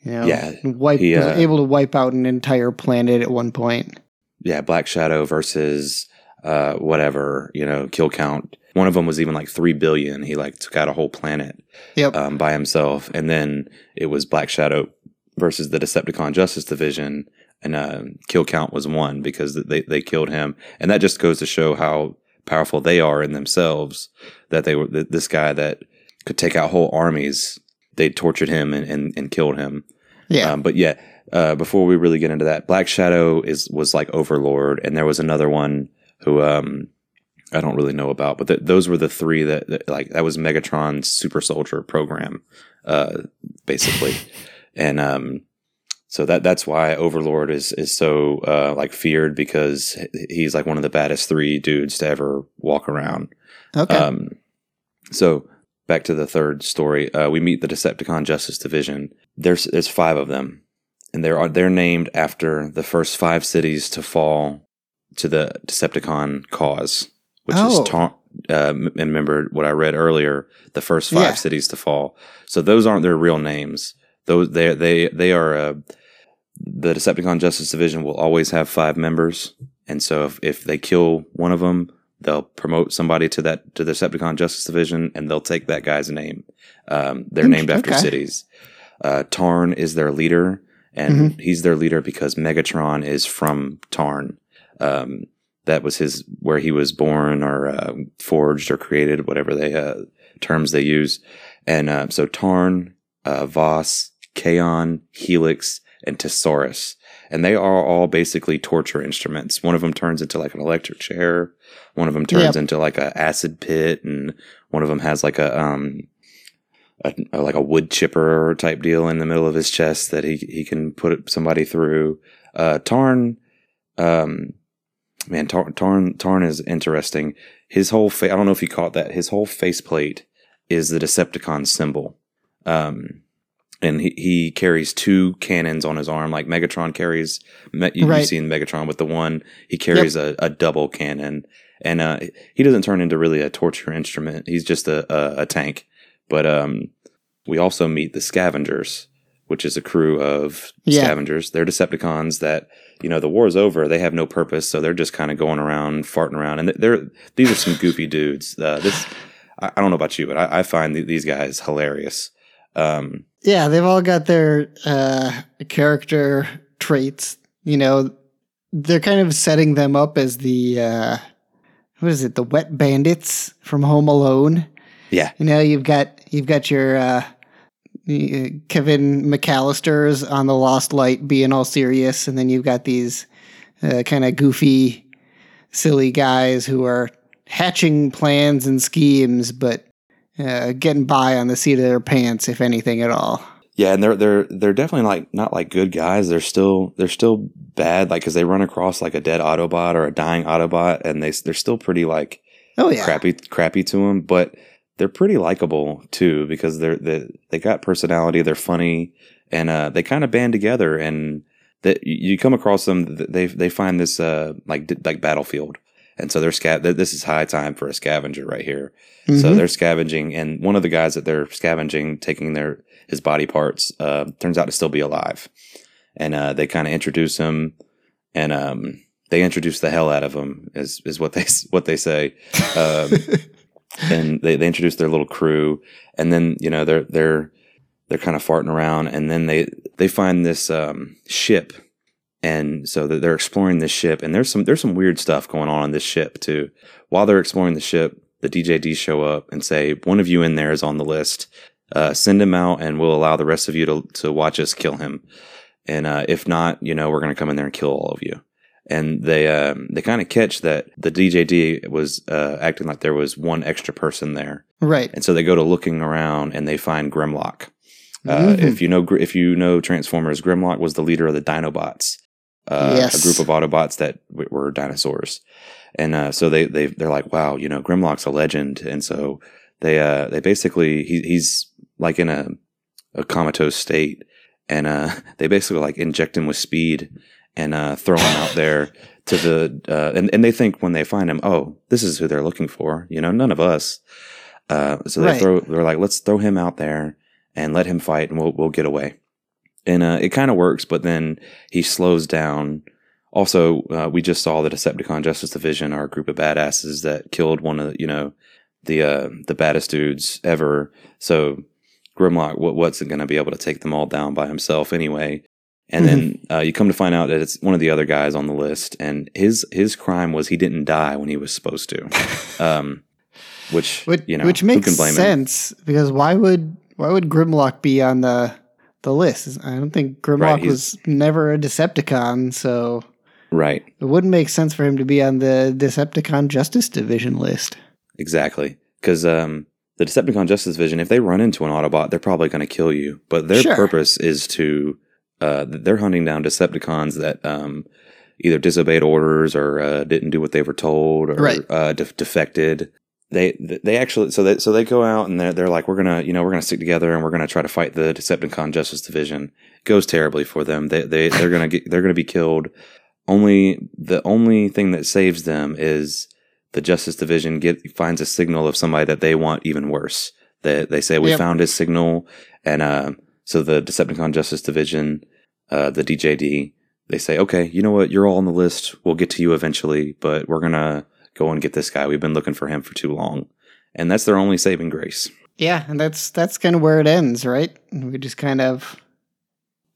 Speaker 2: You know,
Speaker 3: Yeah,
Speaker 2: wipe
Speaker 3: he,
Speaker 2: was
Speaker 3: uh,
Speaker 2: able to wipe out an entire planet at one point.
Speaker 3: Yeah, Black Shadow versus uh, whatever, you know, kill count. One of them was even like three billion. He like took out a whole planet
Speaker 2: Yep.
Speaker 3: um, by himself, and then it was Black Shadow versus the Decepticon Justice Division, and uh, kill count was one because they they killed him, and that just goes to show how powerful they are in themselves. That they were th- this guy that could take out whole armies. They tortured him and, and, and killed him.
Speaker 2: yeah.
Speaker 3: Um, but yeah, uh, before we really get into that, Black Shadow is was like Overlord, and there was another one who um, I don't really know about, but th- those were the three that, that like that was Megatron's Super Soldier program, uh, basically, and um, so that that's why Overlord is is so uh, like feared because he's like one of the baddest three dudes to ever walk around.
Speaker 2: okay.
Speaker 3: Um, so back to the third story, uh, we meet the Decepticon Justice Division. There's there's five of them, and they're they're named after the first five cities to fall to the Decepticon cause, which
Speaker 2: Oh.
Speaker 3: is ta- uh, m- remember what I read earlier, the first five
Speaker 2: Yeah.
Speaker 3: cities to fall. So those aren't their real names. Those they they they are. Uh, the Decepticon Justice Division will always have five members, and so if, if they kill one of them, they'll promote somebody to that to the Decepticon Justice Division, and they'll take that guy's name. Um, they're named after
Speaker 2: okay.
Speaker 3: cities. Uh, Tarn is their leader, and
Speaker 2: Mm-hmm.
Speaker 3: he's their leader because Megatron is from Tarn. Um, that was his where he was born or uh, forged or created, whatever they uh, terms they use. And uh, so Tarn, uh, Voss, Kaon, Helex, and Tesarus. And they are all basically torture instruments. One of them turns into like an electric chair. One of them turns
Speaker 2: Yep.
Speaker 3: into like a acid pit, and one of them has like a um, a, a- like a wood chipper type deal in the middle of his chest that he he can put somebody through. Uh, Tarn, um, man, Tarn, Tarn Tarn is interesting. His whole fa- I don't know if you caught that. His whole faceplate is the Decepticon symbol. Um, and he, he carries two cannons on his arm, like Megatron carries. Me, you,
Speaker 2: Right.
Speaker 3: You've seen Megatron with the one. He carries a, a double cannon, and uh, he doesn't turn into really a torture instrument. He's just a, a, a tank. But um, we also meet the Scavengers, which is a crew of
Speaker 2: Yeah.
Speaker 3: scavengers. They're Decepticons that you know the war's over. They have no purpose, so they're just kind of going around, farting around, and they're these are some goofy dudes. Uh, this I, I don't know about you, but I, I find th- these guys hilarious. Um,
Speaker 2: Yeah, they've all got their uh, character traits. You know, they're kind of setting them up as the uh, what is it? The wet bandits from Home Alone.
Speaker 3: Yeah,
Speaker 2: You know, you've got you've got your uh, Kevin McCallister's on the Lost Light being all serious, and then you've got these uh, kind of goofy, silly guys who are hatching plans and schemes, but uh, getting by on the seat of their pants, if anything at all.
Speaker 3: Yeah, and they're they're they're definitely like not like good guys. They're still they're still bad, like because they run across like a dead Autobot or a dying Autobot, and they they're still pretty like
Speaker 2: Oh yeah,
Speaker 3: crappy crappy to them, but they're pretty likable too because they're they they got personality. They're funny, and uh, they kind of band together. And that you come across them, they they find this uh like like battlefield, and so they're sca- th- This is high time for a scavenger right here. So
Speaker 2: Mhm.
Speaker 3: they're scavenging, and one of the guys that they're scavenging, taking their his body parts, uh, turns out to still be alive, and uh, they kind of introduce him, and um, they introduce the hell out of him, is is what they what they say, um, and they they introduce their little crew, and then you know they're they're they're kind of farting around, and then they they find this um, ship, and so they're exploring this ship, and there's some there's some weird stuff going on on this ship too. While they're exploring the ship, the DJD show up and say, "One of you in there is on the list. Uh, send him out, and we'll allow the rest of you to to watch us kill him. And uh, if not, you know, we're going to come in there and kill all of you." And they um, they kind of catch that the DJD was uh, acting like there was one extra person there,
Speaker 2: right.
Speaker 3: and so they go to looking around and they find Grimlock. Uh,
Speaker 2: Mhm.
Speaker 3: If you know, if you know Transformers, Grimlock was the leader of the Dinobots, uh,
Speaker 2: Yes.
Speaker 3: a group of Autobots that w- were dinosaurs, and uh, so they they they're like, wow, you know, Grimlock's a legend, and so they uh they basically he, he's like in a a comatose state, and uh they basically like inject him with speed and uh throw him out there to the uh and, and they think when they find him, oh, this is who they're looking for, you know, none of us. Uh, so they
Speaker 2: Right.
Speaker 3: throw they're like, let's throw him out there and let him fight, and we'll we'll get away. And uh, it kind of works, but then he slows down. Also, uh, we just saw the Decepticon Justice Division, our group of badasses that killed one of the, you know the uh, the baddest dudes ever. So Grimlock, what, what's going to be able to take them all down by himself anyway? And then uh, you come to find out that it's one of the other guys on the list, and his his crime was he didn't die when he was supposed to, um, which
Speaker 2: Which,
Speaker 3: you know
Speaker 2: which makes
Speaker 3: blame him?
Speaker 2: sense because why would why would Grimlock be on the the list? I don't think Grimlock
Speaker 3: Right,
Speaker 2: was never a Decepticon, so
Speaker 3: Right,
Speaker 2: it wouldn't make sense for him to be on the Decepticon Justice Division list.
Speaker 3: exactly. Because um, the Decepticon Justice Division, if they run into an Autobot, they're probably going to kill you. But their
Speaker 2: Sure.
Speaker 3: purpose is to uh, they're hunting down Decepticons that um, either disobeyed orders or uh, didn't do what they were told or
Speaker 2: Right.
Speaker 3: uh, def- defected. They they actually so they so they go out and they're they're like we're gonna you know we're gonna stick together and we're gonna try to fight the Decepticon Justice Division. Goes terribly for them. They they they're gonna get they're gonna be killed. Only the only thing that saves them is the Justice Division get finds a signal of somebody that they want even worse. They they say we
Speaker 2: Yep.
Speaker 3: found his signal, and uh, so the Decepticon Justice Division, uh, the DJD, they say, okay, you know what, you're all on the list. We'll get to you eventually, but we're gonna go and get this guy. We've been looking for him for too long, and that's their only saving grace.
Speaker 2: Yeah, and that's that's kind of where it ends, right? We just kind of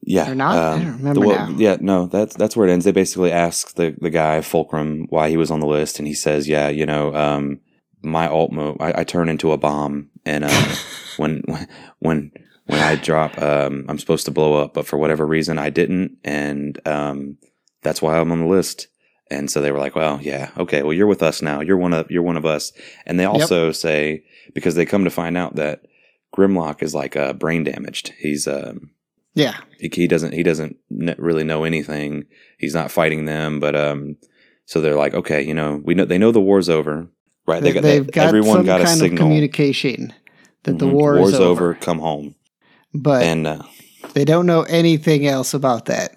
Speaker 3: Yeah,
Speaker 2: Or not? I don't remember
Speaker 3: well,
Speaker 2: now.
Speaker 3: Yeah, no, that's that's where it ends. They basically ask the the guy Fulcrum why he was on the list, and he says, "Yeah, you know, um, my alt move, I, I turn into a bomb, and uh, when when when I drop, um, I'm supposed to blow up, but for whatever reason, I didn't, and um, that's why I'm on the list." And so they were like, "Well, yeah, okay, well, you're with us now. You're one of you're one of us." And they also say because they come to find out that Grimlock is like uh, brain damaged. He's um,
Speaker 2: yeah,
Speaker 3: he, he doesn't he doesn't really know anything. He's not fighting them, but um, so they're like, okay, you know, we know they know the war's over, right?
Speaker 2: they,
Speaker 3: got,
Speaker 2: have got
Speaker 3: everyone
Speaker 2: some
Speaker 3: got a signal.
Speaker 2: communication that the
Speaker 3: Mhm.
Speaker 2: war
Speaker 3: war's
Speaker 2: is over,
Speaker 3: Come home,
Speaker 2: but
Speaker 3: and uh,
Speaker 2: they don't know anything else about that.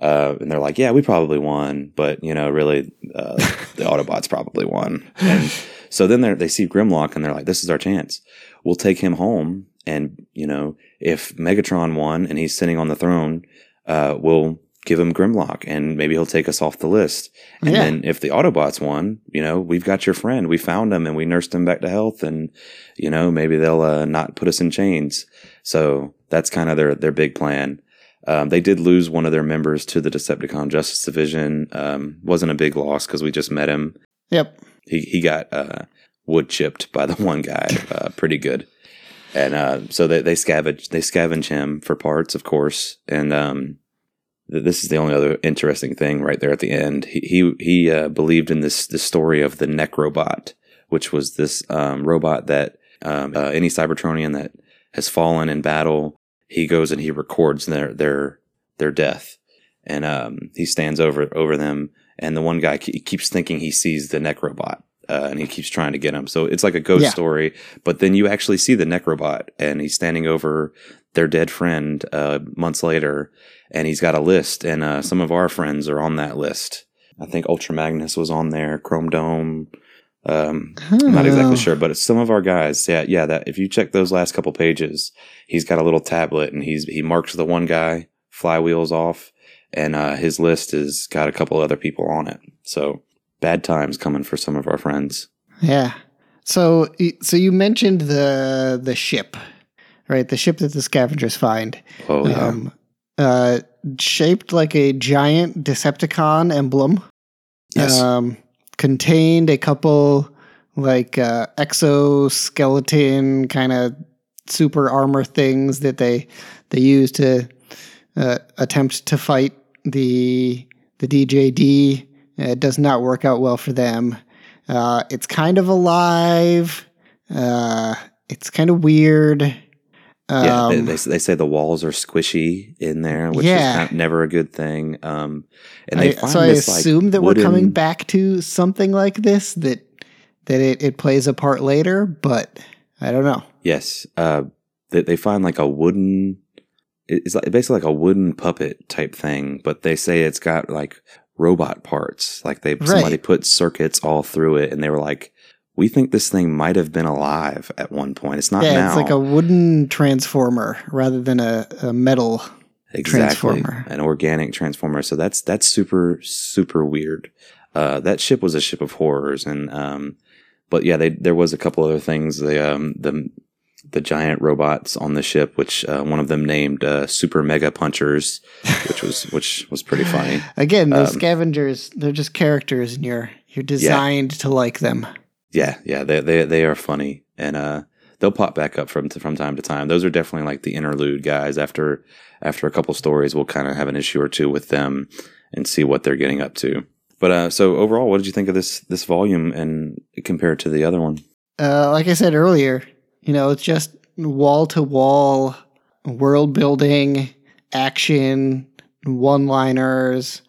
Speaker 3: uh, and they're like, yeah, we probably won, but you know, really, uh, the Autobots probably won. And so then they they see Grimlock, and they're like, this is our chance. We'll take him home, and you know, if Megatron won and he's sitting on the throne, uh, we'll give him Grimlock, and maybe he'll take us off the list. And
Speaker 2: Yeah.
Speaker 3: then if the Autobots won, you know, we've got your friend. We found him and we nursed him back to health, and you know, maybe they'll uh, not put us in chains. So that's kind of their their big plan. Um, they did lose one of their members to the Decepticon Justice Division. Um, wasn't a big loss because we just met him.
Speaker 2: Yep.
Speaker 3: He he got uh, wood chipped by the one guy, uh, pretty good. And uh, so they they scavenge they scavenge him for parts, of course. And um, this is the only other interesting thing right there at the end. He he, he uh, believed in this this story of the Necrobot, which was this um, robot that Um, uh, any Cybertronian that has fallen in battle, he goes and he records their their their death, and um, he stands over over them. And the one guy ke- keeps thinking he sees the Necrobot, uh, and he keeps trying to get him. So it's like a ghost
Speaker 2: Yeah.
Speaker 3: story. But then you actually see the Necrobot, and he's standing over their dead friend uh, months later, and he's got a list, and uh, some of our friends are on that list. I think Ultra Magnus was on there, Chrome Dome. Um, I'm not exactly sure, but some of our guys. Yeah, yeah. That if you check those last couple pages, he's got a little tablet, and he's he marks the one guy, flywheels off, and uh, his list has got a couple other people on it. So bad times coming for some of our friends.
Speaker 2: Yeah. So so you mentioned the the ship, right? The ship that the scavengers find.
Speaker 3: Oh yeah,
Speaker 2: Um, uh, shaped like a giant Decepticon emblem.
Speaker 3: yes,
Speaker 2: Um, contained a couple like uh, exoskeleton kind of super armor things that they they use to uh, attempt to fight the the DJD. It does not work out well for them. Uh, it's kind of alive. Uh, it's kind of weird.
Speaker 3: Yeah. They,
Speaker 2: Um,
Speaker 3: they they say the walls are squishy in there, which
Speaker 2: Yeah.
Speaker 3: is of never a good thing. Um, and they
Speaker 2: I-
Speaker 3: find
Speaker 2: so I
Speaker 3: this, like,
Speaker 2: assume that we're coming back to something like this that that it, it plays a part later, but I don't know.
Speaker 3: Yes, uh, they, they find like a wooden. It's like basically like a wooden puppet type thing, but they say it's got like robot parts. Like they somebody put circuits all through it, and they were like, "We think this thing might have been alive at one point. It's not
Speaker 2: yeah,
Speaker 3: now."
Speaker 2: it's like a wooden transformer rather than a, a metal.
Speaker 3: exactly
Speaker 2: transformer.
Speaker 3: an organic transformer. So that's that's super super weird. Uh, that ship was a ship of horrors, and um, but yeah, they there was a couple other things. The um the the giant robots on the ship, which uh, one of them named uh, Super Mega Punchers, which was which was pretty funny.
Speaker 2: Again, those
Speaker 3: Um,
Speaker 2: scavengers, they're just characters and you're you're designed to like them.
Speaker 3: Yeah, yeah, they they they are funny, and uh, they'll pop back up from from time to time. Those are definitely like the interlude guys. After after a couple stories, we'll kind of have an issue or two with them and see what they're getting up to. But uh, so overall, what did you think of this this volume and compared to the other one?
Speaker 2: Uh, like I said earlier, you know, it's just wall to wall world building, action, one liners,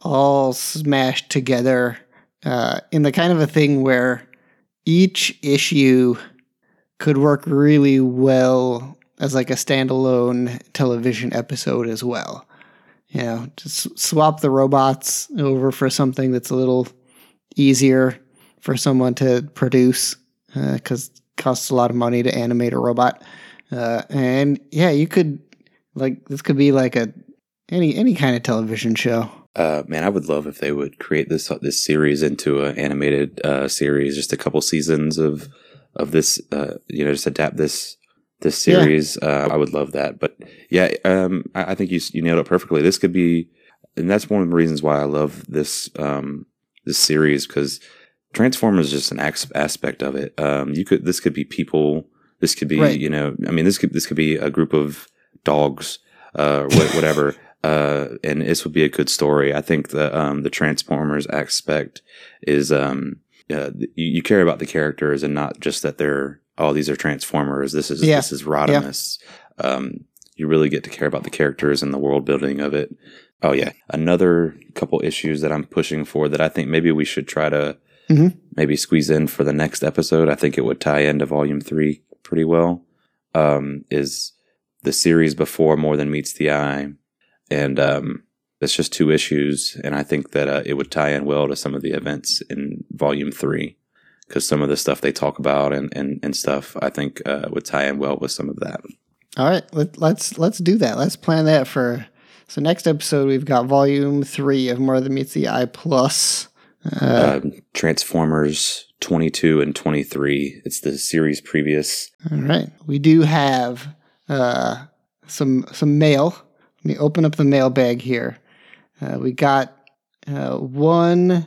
Speaker 2: all smashed together uh, in the kind of a thing where each issue could work really well as like a standalone television episode as well. You know, just swap the robots over for something that's a little easier for someone to produce because it costs a lot of money to animate a robot. Uh, and yeah, you could like this could be like a any any kind of television show.
Speaker 3: Uh, man, I would love if they would create this this series into an animated uh, series, just a couple seasons of of this. Uh, you know, just adapt this this
Speaker 2: Yeah.
Speaker 3: series. Uh, I would love that. But yeah, um, I, I think you you nailed it perfectly. This could be, and that's one of the reasons why I love this um, this series because Transformers is just an aspect of it. Um, you could this could be people. This could be
Speaker 2: Right.
Speaker 3: you know. I mean, this could this could be a group of dogs, uh, whatever. uh, and this would be a good story. I think the um, the Transformers aspect is um, uh, you, you care about the characters and not just that they're oh these are Transformers. This is
Speaker 2: Yeah.
Speaker 3: this is Rodimus. Um, you really get to care about the characters and the world building of it. Oh yeah, another couple issues that I'm pushing for that I think maybe we should try to
Speaker 2: Mhm.
Speaker 3: maybe squeeze in for the next episode. I think it would tie into Volume Three pretty well. Um, is the series before More Than Meets the Eye, and um, it's just two issues, and I think that uh, it would tie in well to some of the events in Volume Three because some of the stuff they talk about and and, and stuff I think uh, would tie in well with some of that.
Speaker 2: All right, let, let's let's do that. Let's plan that for. So next episode we've got volume three of More Than Meets the Eye plus. Uh,
Speaker 3: um, Transformers 22 and 23. It's the series previous.
Speaker 2: all right, we do have uh, some some mail. Let me open up the mailbag here. Uh, we got uh, one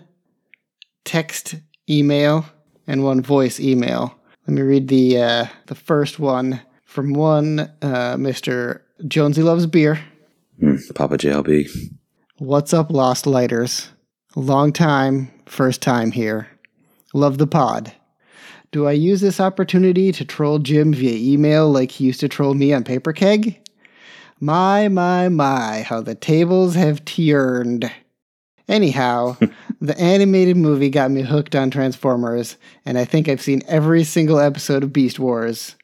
Speaker 2: text email and one voice email. Let me read the uh, the first one from one uh, Mister Jonesy loves beer.
Speaker 3: Hmm, Papa JLB.
Speaker 2: What's up, Lost Lighters? Long time, first time here. Love the pod. Do I use this opportunity to troll Jim via email like he used to troll me on Paper Keg? My, my, my, how the tables have turned. Anyhow, the animated movie got me hooked on Transformers, and I think I've seen every single episode of Beast Wars.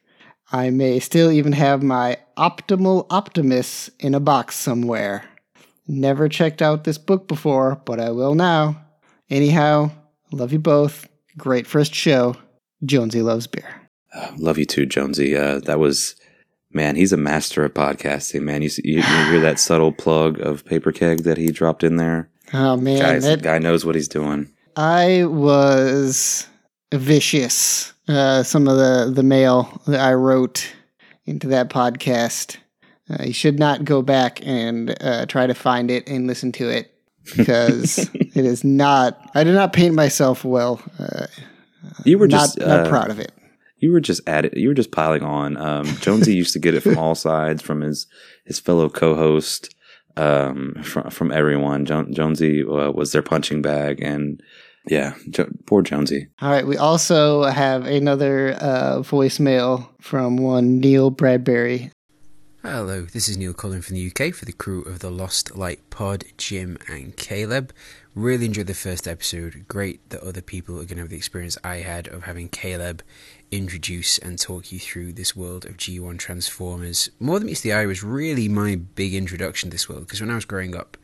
Speaker 2: I may still even have my Optimal Optimus in a box somewhere. Never checked out this book before, but I will now. Anyhow, love you both. Great first show. Jonesy loves beer.
Speaker 3: Uh, love you too, Jonesy. Uh, that was, man, he's a master of podcasting, man. You, you, you hear that subtle plug of Paper Keg that he dropped in there?
Speaker 2: Oh man,
Speaker 3: Guys,
Speaker 2: that-
Speaker 3: guy knows what he's doing.
Speaker 2: I was vicious. Uh, some of the the mail that I wrote into that podcast. Uh, you should not go back and uh, try to find it and listen to it because it is not. I did not paint myself well. Uh,
Speaker 3: You were
Speaker 2: not
Speaker 3: just
Speaker 2: not
Speaker 3: uh,
Speaker 2: proud of it.
Speaker 3: You were just at it. You were just piling on. Um, Jonesy used to get it from all sides, from his his fellow co-host, um, from from everyone. Jo- Jonesy uh, was their punching bag, and yeah, jo- poor Jonesy.
Speaker 2: All right. We also have another uh, voicemail from one Neil Bradbury.
Speaker 4: Hello, this is Neil Cullen from the UK for the crew of the Lost Light Pod, Jim and Caleb. Really enjoyed the first episode. Great that other people are going to have the experience I had of having Caleb introduce and talk you through this world of G1 Transformers. More Than Meets the Eye was really my big introduction to this world because when I was growing up,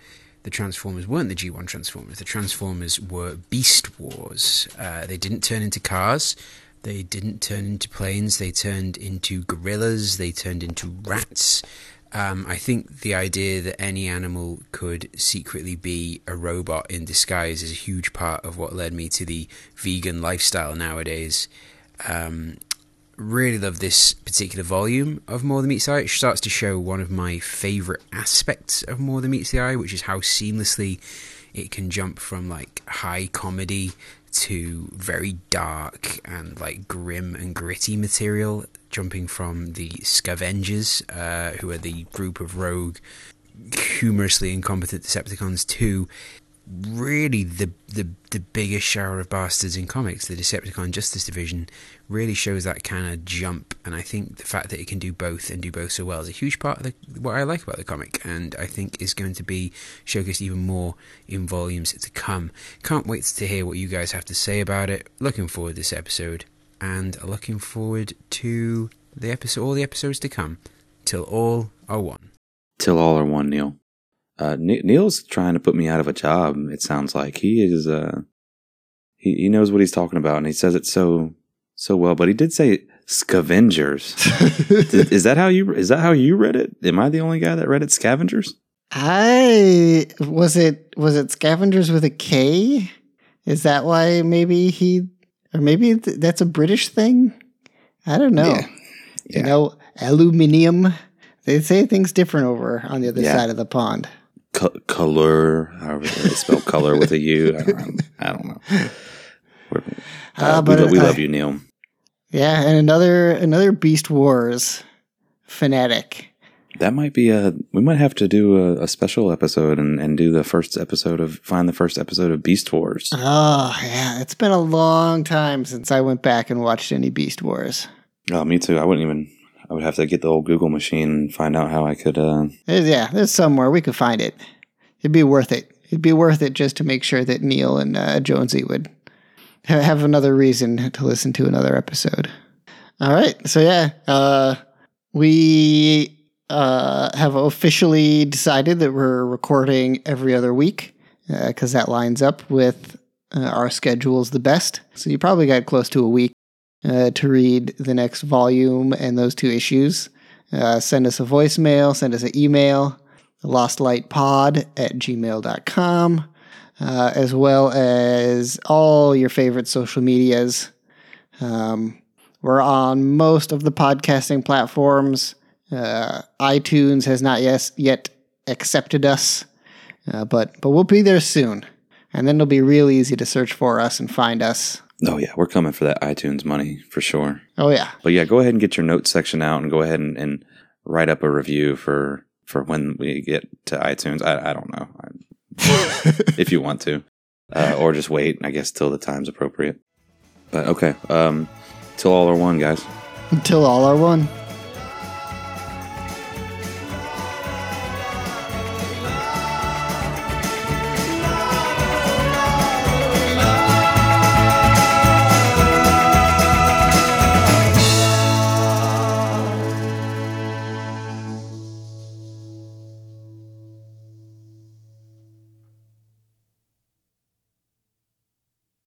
Speaker 4: the Transformers weren't the G1 Transformers. The Transformers were Beast Wars. Uh, they didn't turn into cars. They didn't turn into planes. They turned into gorillas. They turned into rats. Um, I think the idea that any animal could secretly be a robot in disguise is a huge part of what led me to the vegan lifestyle nowadays. Um, really love this particular volume of More Than Meets the Eye. It starts to show one of my favourite aspects of More Than Meets the Eye, which is how seamlessly it can jump from like high comedy to very dark and like grim and gritty material, jumping from the Scavengers, uh, who are the group of rogue, humorously incompetent Decepticons, to really the the the biggest shower of bastards in comics, the Decepticon Justice Division, really shows that kind of jump. And I think the fact that it can do both and do both so well is a huge part of the, what I like about the comic, and I think is going to be showcased even more in volumes to come. Can't wait to hear what you guys have to say about it. Looking forward to this episode, and looking forward to the episode, all the episodes to come, till all are one.
Speaker 3: Till all are one, Neil. Uh, Neil's trying to put me out of a job. It sounds like he is. Uh, he he knows what he's talking about, and he says it so so well. But he did say scavengers. Did- is that how you is that how you read it? Am I the only guy that read it scavengers?
Speaker 2: I was it was it scavengers with a K? Is that why maybe he or maybe th- that's a British thing? I don't know.
Speaker 3: Yeah.
Speaker 2: You know, aluminium. They say things different over on the other
Speaker 3: Yeah.
Speaker 2: side of the pond.
Speaker 3: Co- color, however they spell color with a U. I don't, I don't know.
Speaker 2: Ah,
Speaker 3: uh,
Speaker 2: but
Speaker 3: we, lo- we
Speaker 2: I-
Speaker 3: love you, Neil.
Speaker 2: Yeah, and another another Beast Wars fanatic.
Speaker 3: That might be a. We might have to do a, a special episode and, and do the first episode of find the first episode of Beast Wars.
Speaker 2: Oh yeah, it's been a long time since I went back and watched any Beast Wars.
Speaker 3: Oh, me too. I wouldn't even. I would have to get the old Google machine and find out how I could. Uh,
Speaker 2: There's, yeah, there's somewhere we could find it. It'd be worth it. It'd be worth it just to make sure that Neil and uh, Jonesy would have another reason to listen to another episode. All right, so yeah, uh, we uh, have officially decided that we're recording every other week because that lines up with uh, our schedules the best. So you probably got close to a week uh, to read the next volume and those two issues. Uh, send us a voicemail, send us an email, lostlightpod at gmail.com, uh, as well as all your favorite social medias. Um, we're on most of the podcasting platforms. Uh, iTunes has not yes, yet accepted us, uh, but but we'll be there soon. And then it'll be real easy to search for us and find us.
Speaker 3: oh yeah, we're coming for that iTunes money for sure.
Speaker 2: Oh yeah,
Speaker 3: But yeah, go ahead and get your notes section out and go ahead and, and write up a review for for when we get to iTunes. I I don't know I, if you want to, uh, or just wait. I guess till the time's appropriate. But okay, um, Till all are one, guys.
Speaker 2: Until all are one.